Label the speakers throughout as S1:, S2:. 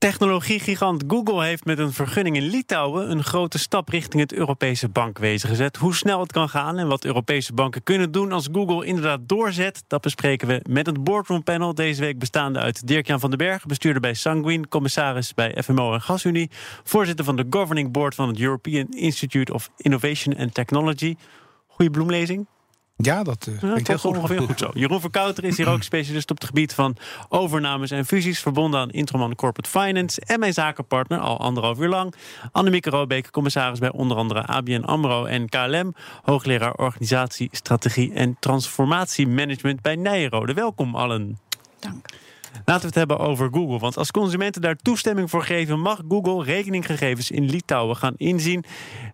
S1: Technologiegigant Google heeft met een vergunning in Litouwen een grote stap richting het Europese bankwezen gezet. Hoe snel het kan gaan en wat Europese banken kunnen doen als Google inderdaad doorzet, dat bespreken we met het Boardroom Panel. Deze week bestaande uit Dirk-Jan van den Berg, bestuurder bij Sanguine, commissaris bij FMO en GasUnie, voorzitter van de Governing Board van het European Institute of Innovation and Technology. Goeie bloemlezing.
S2: Ja, dat uh,
S1: ja, heel goed. ongeveer goed zo. Jeroen Verkouter is hier ook specialist op het gebied van overnames en fusies, verbonden aan Introman Corporate Finance en mijn zakenpartner al anderhalf uur lang. Annemieke Robeek, commissaris bij onder andere ABN AMRO en KLM, hoogleraar organisatie, strategie en transformatiemanagement bij Nijrode. Welkom allen.
S3: Dank.
S1: Laten we het hebben over Google. Want als consumenten daar toestemming voor geven, mag Google rekeninggegevens in Litouwen gaan inzien.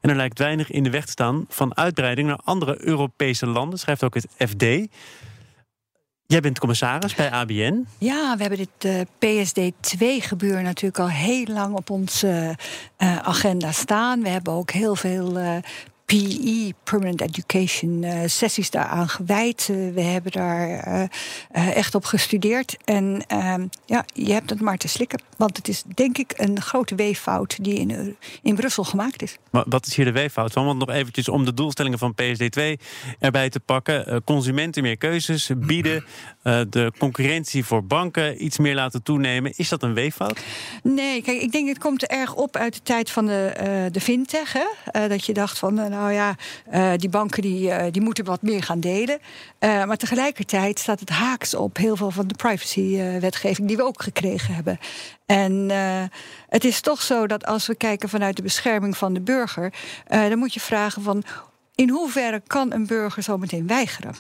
S1: En er lijkt weinig in de weg te staan van uitbreiding naar andere Europese landen, schrijft ook het FD. Jij bent commissaris bij ABN.
S3: Ja, we hebben dit uh, PSD2-gebeuren natuurlijk al heel lang op onze uh, agenda staan. We hebben ook heel veel uh, PE, Permanent Education, uh, sessies daaraan gewijd. Uh, we hebben daar uh, echt op gestudeerd. En ehm, ja, je hebt het maar te slikken. Want het is denk ik een grote weeffout die in, in Brussel gemaakt is.
S1: Maar wat is hier de weeffout van? Want nog eventjes om de doelstellingen van PSD2 erbij te pakken. consumenten meer keuzes bieden. de concurrentie voor banken iets meer laten toenemen. Is dat een weeffout?
S3: Nee, kijk, ik denk het komt erg op uit de tijd van de, de fintech. Hè? dat je dacht van nou ja, uh, die banken die, uh, die moeten wat meer gaan delen. Uh, maar tegelijkertijd staat het haaks op heel veel van de privacy-wetgeving die we ook gekregen hebben. En het is toch zo dat als we kijken vanuit de bescherming van de burger, dan moet je vragen van in hoeverre kan een burger zo meteen weigeren?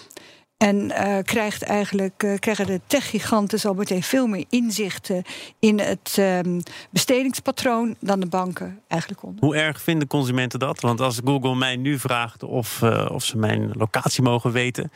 S3: En uh, krijgt eigenlijk, uh, krijgen de techgiganten zo meteen veel meer inzichten in het um, bestedingspatroon dan de banken eigenlijk konden.
S1: Hoe erg vinden consumenten dat? Want als Google mij nu vraagt of, uh, of ze mijn locatie mogen weten,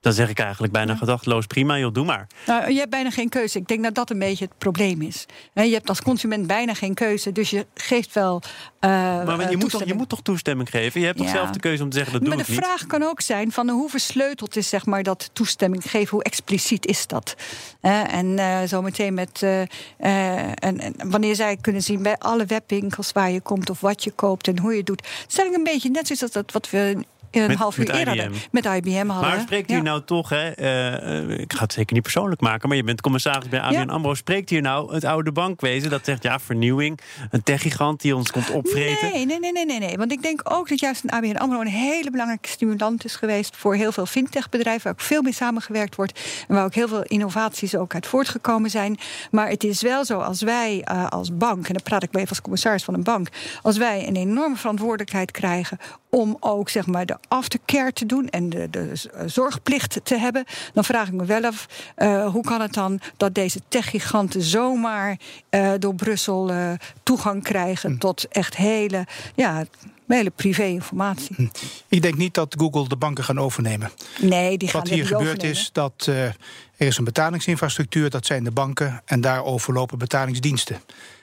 S1: dan zeg ik eigenlijk bijna ja. gedachteloos: prima, joh, doe maar.
S3: Nou, je hebt bijna geen keuze. Ik denk dat dat een beetje het probleem is. Je hebt als consument bijna geen keuze, dus je geeft wel. Uh,
S1: maar je moet, toch, je moet toch toestemming geven? Je hebt ja. toch zelf de keuze om te zeggen dat doe
S3: maar
S1: ik
S3: de vraag kan ook zijn van hoe versleuteld is zeg maar, dat toestemming geven, hoe expliciet is dat? Uh, en uh, zometeen met. En, en, wanneer zij kunnen zien bij alle webwinkels waar je komt of wat je koopt en hoe je het doet. Is eigenlijk een beetje net zoals dat wat we een
S1: met,
S3: half uur
S1: met
S3: eerder
S1: IBM.
S3: met IBM hadden.
S1: Maar spreekt u ja. nou toch, hè, uh, ik ga het zeker niet persoonlijk maken, maar je bent commissaris bij ABN ja. AMRO. Spreekt hier nou het oude bankwezen dat zegt, ja, vernieuwing, een techgigant die ons komt opvreten?
S3: Nee, nee, nee, nee, nee, nee. Want ik denk ook dat juist een ABN AMRO een hele belangrijke stimulant is geweest voor heel veel fintechbedrijven, waar ook veel mee samengewerkt wordt en waar ook heel veel innovaties ook uit voortgekomen zijn. Maar het is wel zo, als wij uh, als bank, en dan praat ik even als commissaris van een bank, als wij een enorme verantwoordelijkheid krijgen om ook zeg maar de aftercare te doen en de, de zorgplicht te hebben, dan vraag ik me wel af uh, hoe kan het dan dat deze techgiganten zomaar uh, door Brussel uh, toegang krijgen hm. tot echt hele, ja, hele privé-informatie.
S2: Hm. Ik denk niet dat Google de banken gaan overnemen.
S3: Nee, die gaan
S2: Wat hier gebeurd
S3: overnemen.
S2: is dat er is een betalingsinfrastructuur, dat zijn de banken, en daarover lopen betalingsdiensten.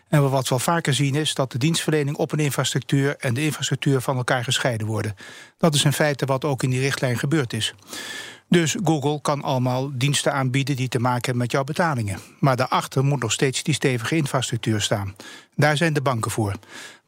S2: En wat we wel vaker zien is dat de dienstverlening op een infrastructuur en de infrastructuur van elkaar gescheiden worden. Dat is in feite wat ook in die richtlijn gebeurd is. Dus Google kan allemaal diensten aanbieden die te maken hebben met jouw betalingen. Maar daarachter moet nog steeds die stevige infrastructuur staan. Daar zijn de banken voor.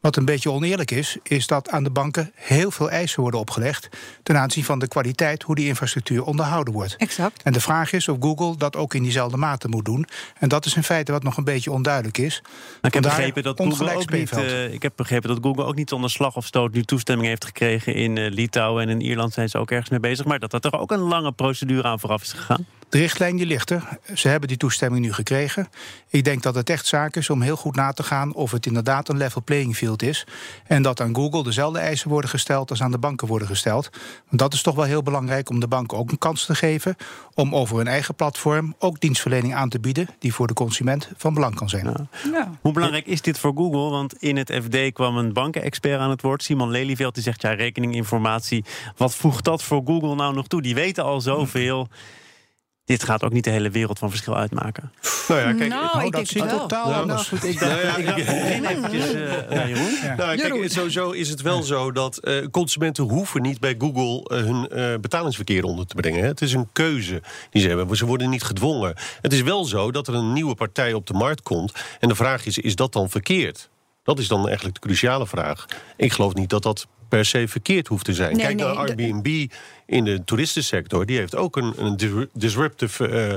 S2: Wat een beetje oneerlijk is, is dat aan de banken heel veel eisen worden opgelegd ten aanzien van de kwaliteit hoe die infrastructuur onderhouden wordt.
S3: Exact.
S2: En de vraag is of Google dat ook in diezelfde mate moet doen. En dat is in feite wat nog een beetje onduidelijk is.
S1: Maar ik, heb begrepen dat Google ook niet, uh, ik heb begrepen dat Google ook niet onder slag of stoot nu toestemming heeft gekregen in uh, Litouwen en in Ierland zijn ze ook ergens mee bezig. Maar dat er ook een lange procedure aan vooraf is gegaan.
S2: De richtlijn die ligt er. Ze hebben die toestemming nu gekregen. Ik denk dat het echt zaak is om heel goed na te gaan of het inderdaad een level playing field is. En dat aan Google dezelfde eisen worden gesteld als aan de banken worden gesteld. Want dat is toch wel heel belangrijk om de banken ook een kans te geven om over hun eigen platform ook dienstverlening aan te bieden die voor de consument van belang kan zijn.
S1: Ja. Ja. Hoe belangrijk is dit voor Google? Want in het FD kwam een bankenexpert aan het woord, Simon Lelyveld, die zegt ja, rekeninginformatie. Wat voegt dat voor Google nou nog toe? Die weten al zoveel dit gaat ook niet de hele wereld van verschil uitmaken.
S4: Nou ja, kijk,
S3: Nou, ik
S2: dat zit
S3: het wel.
S2: totaal
S4: Nou,
S2: anders.
S1: Goed, ik dacht,
S4: Nou ja,
S1: ik eventjes, eh, naar Jeroen.
S4: Nou, kijk,
S3: Jeroen.
S4: sowieso is het wel zo dat eh, consumenten hoeven niet bij Google eh, hun eh, betalingsverkeer onder te brengen. Hè. Het is een keuze die ze hebben. Ze worden niet gedwongen. Het is wel zo dat er een nieuwe partij op de markt komt. En de vraag is, is dat dan verkeerd? Dat is dan eigenlijk de cruciale vraag. Ik geloof niet dat dat per se verkeerd hoeft te zijn.
S3: Nee,
S4: Kijk
S3: nee,
S4: naar
S3: de-
S4: Airbnb in de toeristensector. Die heeft ook een, een dis- disruptive eh,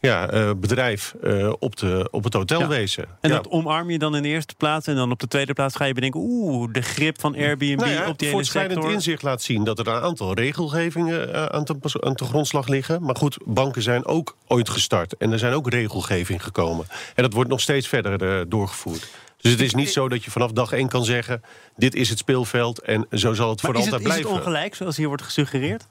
S4: ja, eh, bedrijf eh, op, de, op het hotelwezen.
S1: En
S4: Ja.
S1: dat omarm je dan in de eerste plaats. En dan op de tweede plaats ga je bedenken... oeh, de grip van Airbnb
S4: Nou ja,
S1: op die hele sector.
S4: inzicht laat zien dat er een aantal regelgevingen aan, te, aan te grondslag liggen. Maar goed, banken zijn ook ooit gestart. En er zijn ook regelgeving gekomen. En dat wordt nog steeds verder doorgevoerd. Dus het is niet zo dat je vanaf dag één kan zeggen... dit is het speelveld en zo zal het
S1: Maar
S4: voor
S1: is het,
S4: altijd
S1: is het
S4: blijven.
S1: ongelijk, zoals hier wordt gesuggereerd?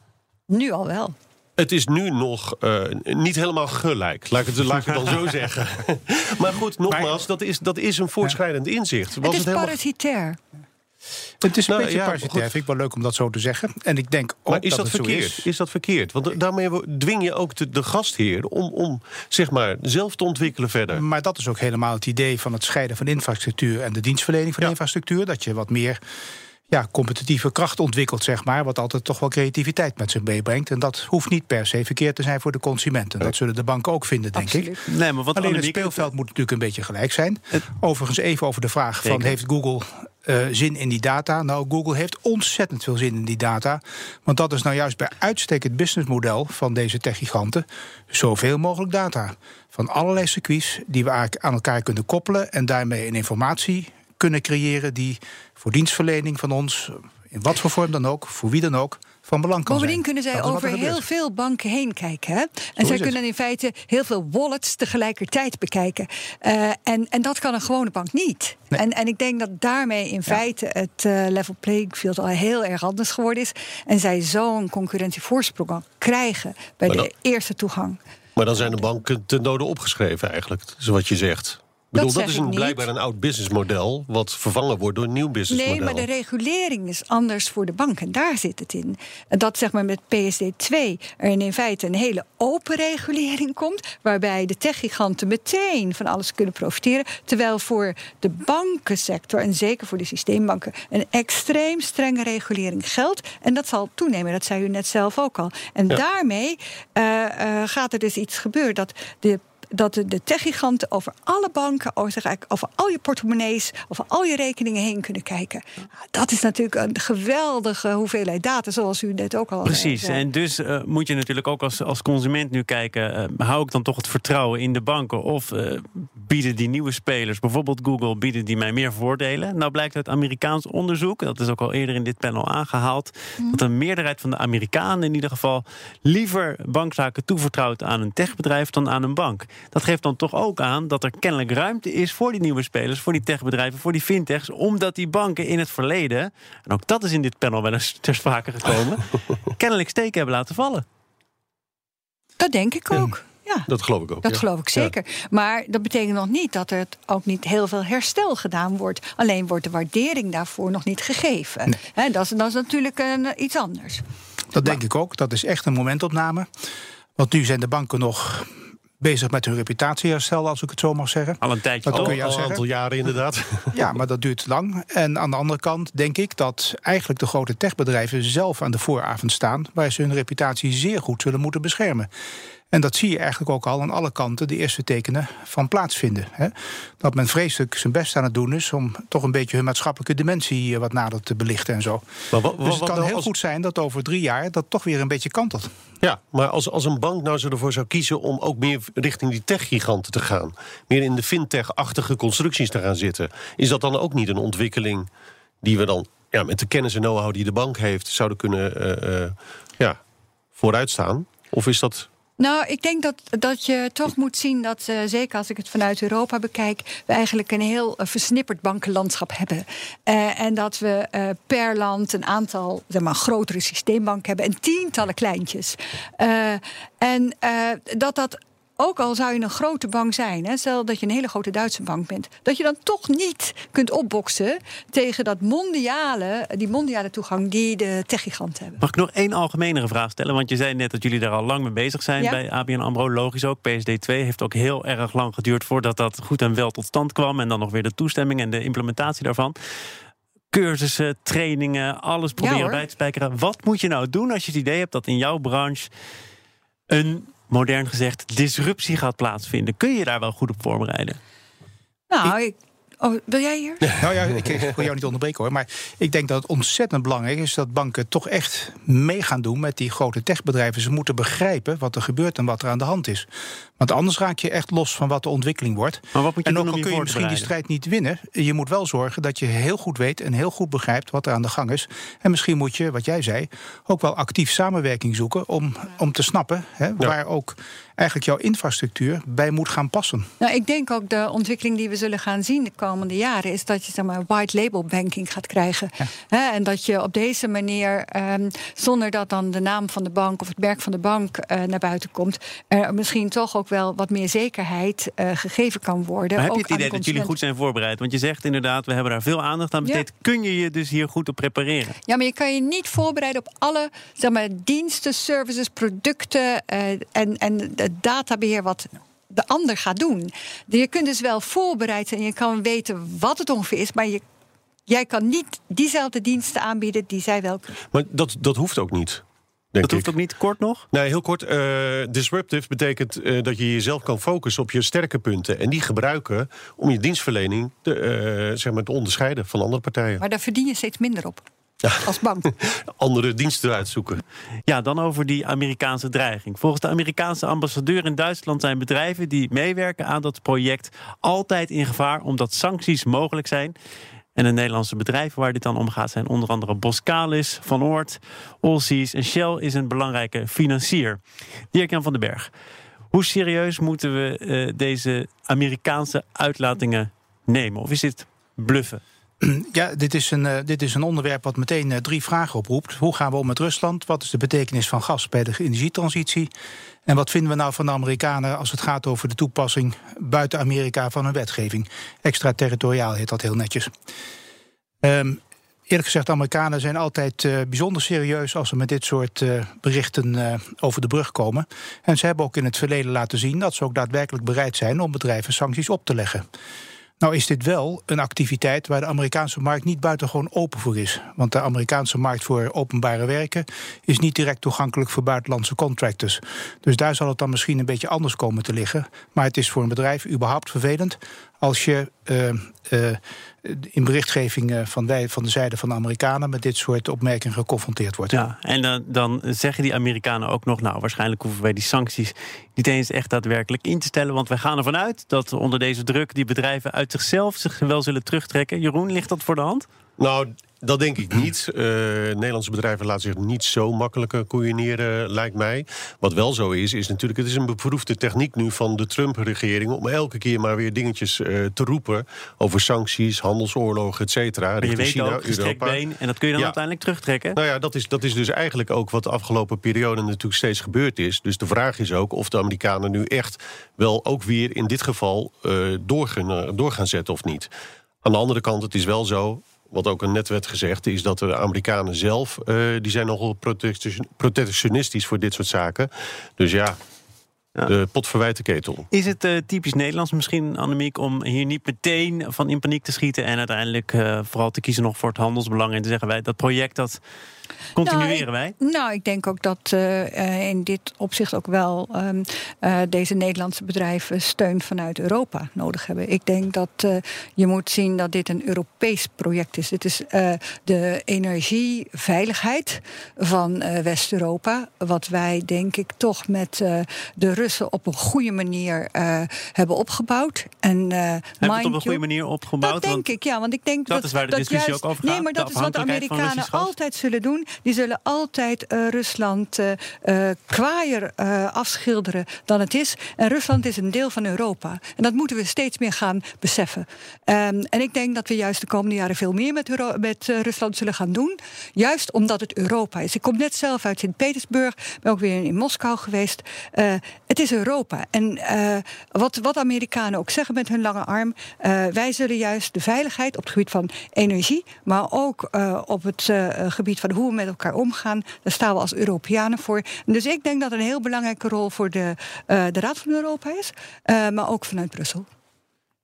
S3: Nu al wel.
S4: Het is nu nog eh, niet helemaal gelijk, laat ik het, laat ik het dan zo zeggen. maar goed, nogmaals, dat is, dat is een voortschrijdend inzicht. Was
S3: het is
S4: helemaal-
S3: parasitair.
S2: Het is een
S4: Nou,
S2: beetje
S4: ja,
S2: parasitair, vind ik wel leuk om dat zo te zeggen. En ik denk ook
S4: Maar is dat,
S2: het zo
S4: verkeerd?
S2: is.
S4: Is. dat verkeerd? Want daarmee dwing je ook de, de gastheer om, om zeg maar, zelf te ontwikkelen verder.
S2: Maar dat is ook helemaal het idee van het scheiden van infrastructuur en de dienstverlening van
S4: Ja.
S2: de infrastructuur. Dat je wat meer ja, competitieve kracht ontwikkelt, zeg maar. Wat altijd toch wel creativiteit met zich meebrengt. En dat hoeft niet per se verkeerd te zijn voor de consument. En dat zullen de banken ook vinden, denk ik.
S1: Nee, maar wat
S2: Alleen het speelveld moet natuurlijk een beetje gelijk zijn. Overigens even over de vraag van heeft Google eh, zin in die data? Nou, Google heeft ontzettend veel zin in die data. Want dat is nou juist bij uitstek het businessmodel van deze techgiganten. Zoveel mogelijk data. Van allerlei circuits die we aan elkaar kunnen koppelen... en daarmee een informatie kunnen creëren... die voor dienstverlening van ons, in wat voor vorm dan ook... voor wie dan ook, van belang kan
S3: Bovendien
S2: zijn.
S3: kunnen zij
S2: er
S3: over heel veel banken heen kijken. Hè? En zij
S2: het.
S3: kunnen in feite heel veel wallets tegelijkertijd bekijken. Eh, en, en dat kan een gewone bank niet.
S2: Nee.
S3: En, en ik denk dat daarmee in feite het eh, level playing field al heel erg anders geworden is. En zij zo'n concurrentievoorsprong al krijgen bij
S4: Maar
S3: de eerste toegang.
S4: Maar dan zijn de banken ten dode opgeschreven eigenlijk, is wat je zegt. Bedoel, dat,
S3: zeg
S4: is een, blijkbaar een oud businessmodel... wat vervangen wordt door een nieuw businessmodel.
S3: Nee, maar de regulering is anders voor de banken. Daar zit het in. En Dat zeg maar met PSD2 er in feite een hele open regulering komt. Waarbij de techgiganten meteen van alles kunnen profiteren. Terwijl voor de bankensector en zeker voor de systeembanken een extreem strenge regulering geldt. En dat zal toenemen. Dat zei u net zelf ook al. En
S4: Ja.
S3: daarmee eh, eh, gaat er dus iets gebeuren dat de dat de, de techgiganten over alle banken, over, zeg eigenlijk over al je portemonnees, over al je rekeningen heen kunnen kijken. Dat is natuurlijk een geweldige hoeveelheid data, zoals u net ook al eh,
S1: Precies,
S3: zei.
S1: en dus eh, moet je natuurlijk ook als, als consument nu kijken... eh, hou ik dan toch het vertrouwen in de banken... of bieden die nieuwe spelers, bijvoorbeeld Google... bieden die mij meer voordelen? Nou blijkt uit Amerikaans onderzoek... dat is ook al eerder in dit panel aangehaald... dat een meerderheid van de Amerikanen in ieder geval... liever bankzaken toevertrouwt aan een techbedrijf dan aan een bank. Dat geeft dan toch ook aan dat er kennelijk ruimte is... voor die nieuwe spelers, voor die techbedrijven, voor die fintechs... omdat die banken in het verleden... en ook dat is in dit panel wel eens ter sprake gekomen... kennelijk steken hebben laten vallen.
S3: Dat denk ik ook. Ja.
S4: Dat geloof ik ook.
S3: Dat
S4: ja.
S3: geloof ik
S4: Ja.
S3: zeker. Maar dat betekent nog niet dat er ook niet heel veel herstel gedaan wordt. Alleen wordt de waardering daarvoor nog niet gegeven. Hè, dat, is, dat is natuurlijk een, iets anders.
S2: Dat denk ik ook. Dat is echt een momentopname. Want nu zijn de banken nog bezig met hun reputatieherstel, als ik het zo mag zeggen.
S1: Al een tijdje
S2: Dat
S4: Al,
S2: kun je
S4: al een
S2: zeggen.
S4: aantal jaren inderdaad.
S2: Ja, maar dat duurt lang. En aan de andere kant denk ik dat eigenlijk de grote techbedrijven zelf aan de vooravond staan, waar ze hun reputatie zeer goed zullen moeten beschermen. En dat zie je eigenlijk ook al aan alle kanten de eerste tekenen van plaatsvinden. Hè? Dat men vreselijk zijn best aan het doen is om toch een beetje hun maatschappelijke dimensie eh, wat nader te belichten en zo.
S4: Maar wat,
S2: Dus het kan
S4: nou
S2: heel
S4: als-
S2: goed zijn dat over drie jaar dat toch weer een beetje kantelt.
S4: Ja, maar als, als een bank nou zo ervoor zou kiezen om ook meer richting die techgiganten te gaan, meer in de fintech-achtige constructies te gaan zitten, is dat dan ook niet een ontwikkeling die we dan ja, met de kennis en know-how die de bank heeft zouden kunnen eh, eh, ja, vooruitstaan? Of is dat
S3: Nou, ik denk dat, dat je toch moet zien dat, eh, zeker als ik het vanuit Europa bekijk, we eigenlijk een heel eh, versnipperd bankenlandschap hebben. Eh, en dat we per land een aantal zeg maar, grotere systeembanken hebben en tientallen kleintjes. En dat dat ook al zou je een grote bank zijn, hè, stel dat je een hele grote Duitse bank bent, dat je dan toch niet kunt opboksen tegen dat mondiale, die mondiale toegang die de techgiganten hebben.
S1: Mag ik nog één algemenere vraag stellen? Want je zei net dat jullie daar al lang mee bezig zijn bij ABN AMRO. Logisch ook, PSD2 heeft ook heel erg lang geduurd voordat dat goed en wel tot stand kwam. En dan nog weer de toestemming en de implementatie daarvan cursussen, trainingen, alles proberen bij te spijkeren. Wat moet je nou doen als je het idee hebt dat in jouw branche een, modern gezegd, disruptie gaat plaatsvinden? Kun je daar wel goed op voorbereiden?
S3: Nou, ik, Oh, wil jij hier?
S2: Nou ja, ik, wil jou niet onderbreken hoor. Maar ik denk dat het ontzettend belangrijk is dat banken toch echt mee gaan doen met die grote techbedrijven. Ze moeten begrijpen wat er gebeurt en wat er aan de hand is. Want anders raak je echt los van wat de ontwikkeling wordt.
S1: Maar wat moet je
S2: en
S1: ook
S2: al kun je misschien die strijd niet winnen. Je moet wel zorgen dat je heel goed weet en heel goed begrijpt wat er aan de gang is. En misschien moet je, wat jij zei, ook wel actief samenwerking zoeken om, om te snappen hè, waar ook eigenlijk jouw infrastructuur bij moet gaan passen.
S3: Nou, ik denk ook de ontwikkeling die we zullen gaan zien de komende jaren is dat je zeg maar white label banking gaat krijgen. en dat je op deze manier, ehm, zonder dat dan de naam van de bank of het merk van de bank uh, naar buiten komt, er misschien toch ook wel wat meer zekerheid uh, gegeven kan worden.
S1: Maar heb je het idee dat jullie goed zijn voorbereid? Want je zegt inderdaad, we hebben daar veel aandacht aan besteed. Kun je je dus hier goed op prepareren?
S3: Ja, maar je kan je niet voorbereiden op alle zeg maar, diensten, services, producten uh, en, en het databeheer wat de ander gaat doen. Je kunt dus wel voorbereid zijn en je kan weten wat het ongeveer is, maar je, jij kan niet diezelfde diensten aanbieden die zij wel kunnen.
S4: Maar dat, dat hoeft ook niet.
S1: dat hoeft ook niet kort nog?
S4: Nee, heel kort. Uh, disruptive betekent uh, dat je jezelf kan focussen op je sterke punten. En die gebruiken om je dienstverlening te, uh, zeg maar, te onderscheiden van andere partijen.
S3: Maar daar verdien je steeds minder op. Als bank.
S4: Andere diensten uitzoeken.
S1: Ja, dan over die Amerikaanse dreiging. Volgens de Amerikaanse ambassadeur in Duitsland zijn bedrijven die meewerken aan dat project altijd in gevaar omdat sancties mogelijk zijn. En de Nederlandse bedrijven waar dit dan om gaat zijn onder andere Boskalis, Van Oort, Allseas en Shell is een belangrijke financier. Dirk-Jan van den Berg, hoe serieus moeten we uh, deze Amerikaanse uitlatingen nemen? Of is dit bluffen?
S2: Ja, dit is, een, uh, dit is een onderwerp wat meteen uh, drie vragen oproept. Hoe gaan we om met Rusland? Wat is de betekenis van gas bij de energietransitie? En wat vinden we nou van de Amerikanen als het gaat over de toepassing buiten Amerika van hun wetgeving? Extraterritoriaal heet dat heel netjes. Um, eerlijk gezegd, de Amerikanen zijn altijd uh, bijzonder serieus als ze met dit soort berichten over de brug komen. En ze hebben ook in het verleden laten zien dat ze ook daadwerkelijk bereid zijn om bedrijven sancties op te leggen. Nou is dit wel een activiteit waar de Amerikaanse markt niet buitengewoon open voor is. Want de Amerikaanse markt voor openbare werken is niet direct toegankelijk voor buitenlandse contractors. Dus daar zal het dan misschien een beetje anders komen te liggen. Maar het is voor een bedrijf überhaupt vervelend als je uh, uh, in berichtgeving van, wij, van de zijde van de Amerikanen met dit soort opmerkingen geconfronteerd wordt.
S1: Ja, en dan, dan zeggen die Amerikanen ook nog, nou, waarschijnlijk hoeven wij die sancties niet eens echt daadwerkelijk in te stellen. Want wij gaan ervan uit dat onder deze druk die bedrijven uit zichzelf zich wel zullen terugtrekken. Jeroen, ligt dat voor de hand?
S4: Nou, dat denk ik niet. Uh, Nederlandse bedrijven laten zich niet zo makkelijk koeieneren, lijkt mij. Wat wel zo is, is natuurlijk... het is een beproefde techniek nu van de Trump-regering... om elke keer maar weer dingetjes uh, te roepen... over sancties, handelsoorlogen, et cetera.
S1: Je weet China, ook, Europa. Been, en dat kun je dan ja. uiteindelijk terugtrekken?
S4: Nou ja, dat is, dat is dus eigenlijk ook wat de afgelopen periode... natuurlijk steeds gebeurd is. Dus de vraag is ook of de Amerikanen nu echt... wel ook weer in dit geval uh, doorgaan, door gaan zetten of niet. Aan de andere kant, het is wel zo wat ook net werd gezegd, is dat de Amerikanen zelf... Uh, die zijn nogal protectionistisch voor dit soort zaken. Dus ja, ja. De pot verwijt de ketel.
S1: Is het uh, typisch Nederlands misschien, Annemiek, om hier niet meteen van in paniek te schieten... en uiteindelijk uh, vooral te kiezen nog voor het handelsbelang... en te zeggen wij, dat project dat continueren
S3: nou,
S1: wij?
S3: Nou, ik denk ook dat uh, in dit opzicht ook wel um, uh, deze Nederlandse bedrijven steun vanuit Europa nodig hebben. Ik denk dat uh, je moet zien dat dit een Europees project is. Dit is de energieveiligheid van West-Europa. Wat wij denk ik toch met de Russen op een goede manier hebben opgebouwd.
S1: En, hebben het op een goede manier opgebouwd?
S3: Dat denk ik, ja. Want ik denk
S1: dat, dat is waar de discussie
S3: juist,
S1: ook over gaat.
S3: Nee, maar dat is wat de Amerikanen altijd zullen doen. Die zullen altijd uh, Rusland uh, kwaaier afschilderen dan het is. En Rusland is een deel van Europa. En dat moeten we steeds meer gaan beseffen. Um, en ik denk dat we juist de komende jaren veel meer met, met Rusland zullen gaan doen. Juist omdat het Europa is. Ik kom net zelf uit Sint-Petersburg, ben ook weer in Moskou geweest. het is Europa. En wat, wat Amerikanen ook zeggen met hun lange arm, wij zullen juist de veiligheid op het gebied van energie, maar ook op het gebied van hoe we met elkaar omgaan, daar staan we als Europeanen voor. Dus ik denk dat een heel belangrijke rol voor de, de Raad van Europa is, maar ook vanuit Brussel.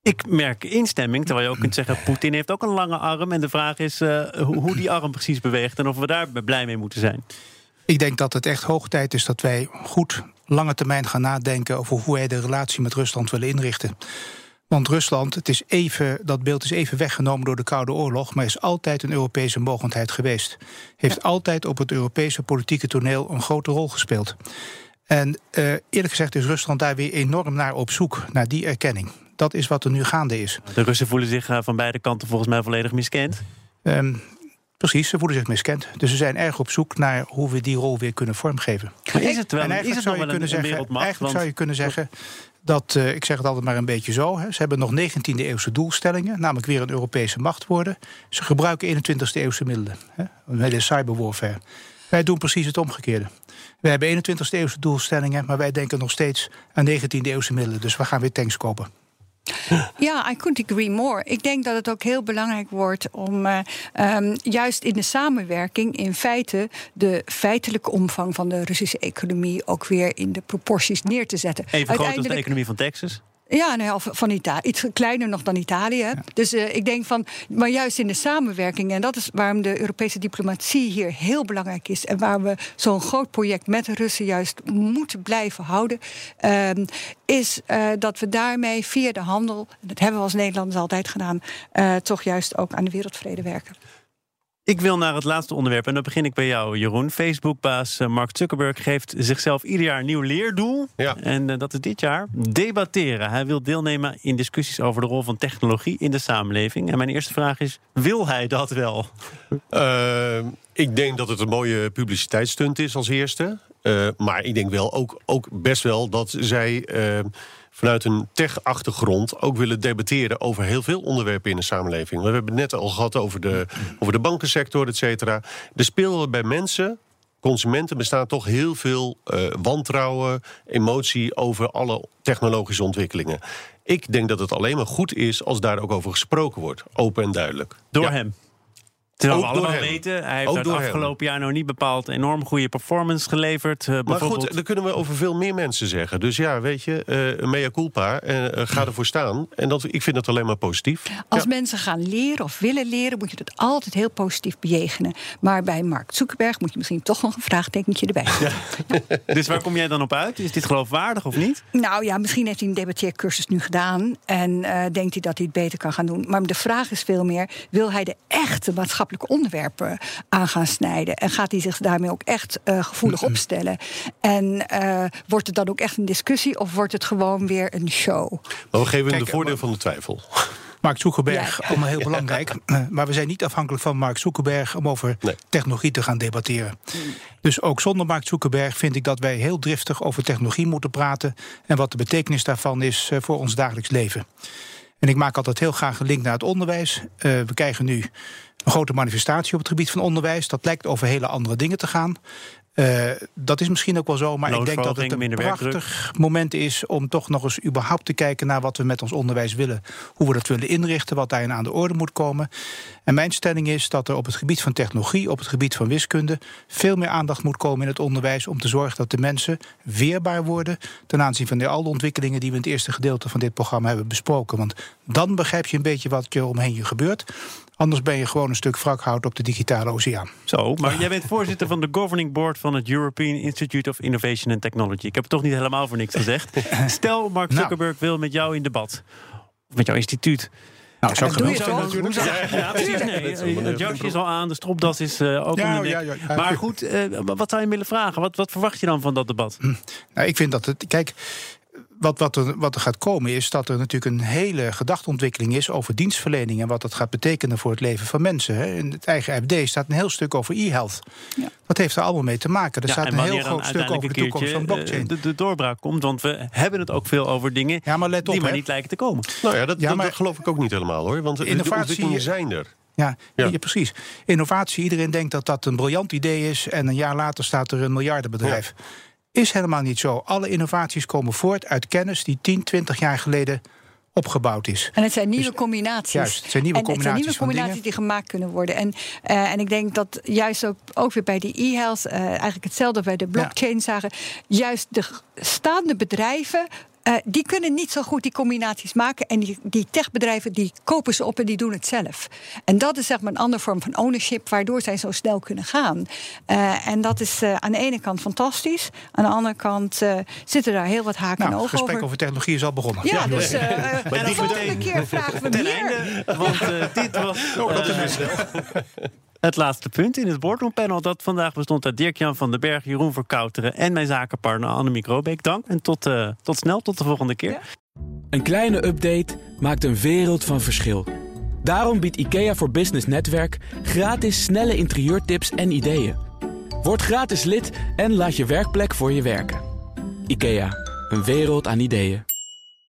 S1: Ik merk instemming, terwijl je ook kunt zeggen... Poetin heeft ook een lange arm. En de vraag is uh, hoe die arm precies beweegt... en of we daar blij mee moeten zijn.
S2: Ik denk dat het echt hoog tijd is dat wij goed lange termijn gaan nadenken... over hoe wij de relatie met Rusland willen inrichten. Want Rusland, het is even, dat beeld is even weggenomen door de Koude Oorlog... maar is altijd een Europese mogendheid geweest. Heeft altijd op het Europese politieke toneel een grote rol gespeeld. En uh, eerlijk gezegd is Rusland daar weer enorm naar op zoek, naar die erkenning dat is wat er nu gaande is.
S1: De Russen voelen zich eh, van beide kanten volgens mij volledig miskend.
S2: Um, Precies, ze voelen zich miskend. Dus ze zijn erg op zoek naar hoe we die rol weer kunnen vormgeven.
S1: Maar is het wel,
S2: en eigenlijk
S1: is het
S2: zou, je
S1: wel
S2: kunnen
S1: een,
S2: zeggen, eigenlijk zou je kunnen zeggen dat, uh, ik zeg het altijd maar een beetje zo... Hè, ze hebben nog 19e eeuwse doelstellingen, namelijk weer een Europese macht worden. Ze gebruiken 21e eeuwse middelen, hè, met de cyberwarfare. Wij doen precies het omgekeerde. We hebben 21e eeuwse doelstellingen, maar wij denken nog steeds aan 19e eeuwse middelen. Dus we gaan weer tanks kopen.
S3: Ja, I couldn't agree more. Ik denk dat het ook heel belangrijk wordt om uh, um, juist in de samenwerking in feite de feitelijke omvang van de Russische economie ook weer in de proporties neer te zetten.
S1: Even groot als de economie van Texas?
S3: Ja, nou van Italië. Iets kleiner nog dan Italië. Ja. Dus uh, ik denk van, maar juist in de samenwerking, en dat is waarom de Europese diplomatie hier heel belangrijk is. En waar we zo'n groot project met de Russen juist moeten blijven houden. Uh, is uh, dat we daarmee via de handel, dat hebben we als Nederlanders altijd gedaan, uh, toch juist ook aan de wereldvrede werken.
S1: Ik wil naar het laatste onderwerp en dan begin ik bij jou, Jeroen. Facebookbaas eh, Mark Zuckerberg geeft zichzelf ieder jaar een nieuw leerdoel. Ja. En uh, dat is dit jaar debatteren. Hij wil deelnemen in discussies over de rol van technologie in de samenleving. En mijn eerste vraag is: wil hij dat wel?
S4: Uh, ik denk dat het een mooie publiciteitsstunt is als eerste. maar ik denk wel ook, ook best wel dat zij vanuit een tech-achtergrond ook willen debatteren over heel veel onderwerpen in de samenleving. We hebben het net al gehad over de, over de bankensector, et cetera. Er spelen bij mensen consumenten bestaan toch heel veel uh, wantrouwen, emotie over alle technologische ontwikkelingen. Ik denk dat het alleen maar goed is als daar ook over gesproken wordt, open en duidelijk.
S1: Door hem. Terwijl we allemaal weten, hij heeft het afgelopen jaar nog niet bepaald enorm goede performance geleverd. Uh,
S4: maar goed, dat kunnen we over veel meer mensen zeggen. Dus ja, weet je, uh, mea culpa, uh, ga ervoor staan. En dat, ik vind dat alleen maar positief.
S3: Als
S4: ja.
S3: mensen gaan leren of willen leren, moet je dat altijd heel positief bejegenen. Maar bij Mark Zuckerberg moet je misschien toch nog een vraagtekentje erbij
S1: ja. dus waar kom jij dan op uit? Is dit geloofwaardig of niet?
S3: Nou ja, misschien heeft hij een debatteercursus nu gedaan. En denkt hij dat hij het beter kan gaan doen. Maar de vraag is veel meer, wil hij de echte maatschappelijke onderwerpen aan gaan snijden. En gaat hij zich daarmee ook echt uh, gevoelig opstellen? En uh, wordt het dan ook echt een discussie of wordt het gewoon weer een show?
S4: Maar we geven hem de voordeel van de twijfel.
S2: Mark Zuckerberg, ja. allemaal heel belangrijk. Maar we zijn niet afhankelijk van Mark Zuckerberg om over nee. technologie te gaan debatteren. Dus ook zonder Mark Zuckerberg vind ik dat wij heel driftig over technologie moeten praten. En wat de betekenis daarvan is voor ons dagelijks leven. En ik maak altijd heel graag een link naar het onderwijs. Uh, we krijgen nu een grote manifestatie op het gebied van onderwijs. Dat lijkt over hele andere dingen te gaan. Uh, dat is misschien ook wel zo, maar ik denk dat het een prachtig moment is om toch nog eens überhaupt te kijken naar wat we met ons onderwijs willen. Hoe we dat willen inrichten, wat daarin aan de orde moet komen. En mijn stelling is dat er op het gebied van technologie, op het gebied van wiskunde, veel meer aandacht moet komen in het onderwijs om te zorgen dat de mensen weerbaar worden ten aanzien van de alle ontwikkelingen die we in het eerste gedeelte van dit programma hebben besproken. Want dan begrijp je een beetje wat er omheen je gebeurt. Anders ben je gewoon een stuk wrakhout op de digitale oceaan.
S1: Zo, maar jij bent voorzitter van de governing board van het European Institute of Innovation and Technology. Ik heb het toch niet helemaal voor niks gezegd. Stel, Mark Zuckerberg nou. wil met jou in debat. Of met jouw instituut.
S2: Nou,
S3: ja, dat doe je toch?
S1: Hoe zou, ja, precies. Nee, het jasje is al aan, de stropdas is uh, ook ja, ja, ja, Maar goed, uh, wat zou je willen vragen? Wat, wat verwacht je dan van dat debat?
S2: Nou, ik vind dat het... Kijk, wat, wat, er, wat er gaat komen is dat er natuurlijk een hele gedachteontwikkeling is over dienstverlening en wat dat gaat betekenen voor het leven van mensen. In het eigen FD staat een heel stuk over e-health. Ja. Dat heeft er allemaal mee te maken. Er
S1: ja,
S2: staat een heel groot stuk over de toekomst van blockchain.
S1: De, de, doorbraak komt, want we hebben het ook veel over dingen ja, maar let op, die maar niet lijken te komen.
S4: Nou ja, dat, ja, maar, dat geloof ik ook niet helemaal hoor. Want innovatie, de ontwikkelingen zijn er.
S2: Ja, ja. ja, precies. Innovatie, iedereen denkt dat dat een briljant idee is... en een jaar later staat er een miljardenbedrijf. Ja Is helemaal niet zo. Alle innovaties komen voort uit kennis die 10, 20 jaar geleden opgebouwd is.
S3: En het zijn nieuwe
S2: Dus-
S3: combinaties.
S2: Juist, het zijn nieuwe
S3: en het zijn
S2: combinaties
S3: nieuwe die gemaakt kunnen worden. En, eh, en ik denk dat juist ook, ook weer bij die e-health, eh, eigenlijk hetzelfde bij de blockchain zagen, juist de staande bedrijven. Eh, die kunnen niet zo goed die combinaties maken. En die, die techbedrijven die kopen ze op en die doen het zelf. En dat is zeg maar een andere vorm van ownership, waardoor zij zo snel kunnen gaan. Eh, en dat is eh, aan de ene kant fantastisch. Aan de andere kant eh, zitten daar heel wat haken
S2: Nou,
S3: en
S2: het gesprek
S3: over.
S2: over technologie is al begonnen.
S3: Ja, dus eh, eh,
S1: Maar
S3: de
S1: die
S3: volgende
S1: meteen-
S3: keer vragen we meer.
S1: einde, want eh, dit was eh, het laatste punt in het boardroompanel. Dat vandaag bestond uit Dirk-Jan van den Berg, Jeroen Verkouteren... en mijn zakenpartner Annemiek Robeek. Dank en tot, eh, tot snel, tot de volgende keer.
S5: Een kleine update maakt een wereld van verschil. Daarom biedt IKEA voor Business Netwerk gratis snelle interieurtips en ideeën. Word gratis lid en laat je werkplek voor je werken. IKEA, een wereld aan ideeën.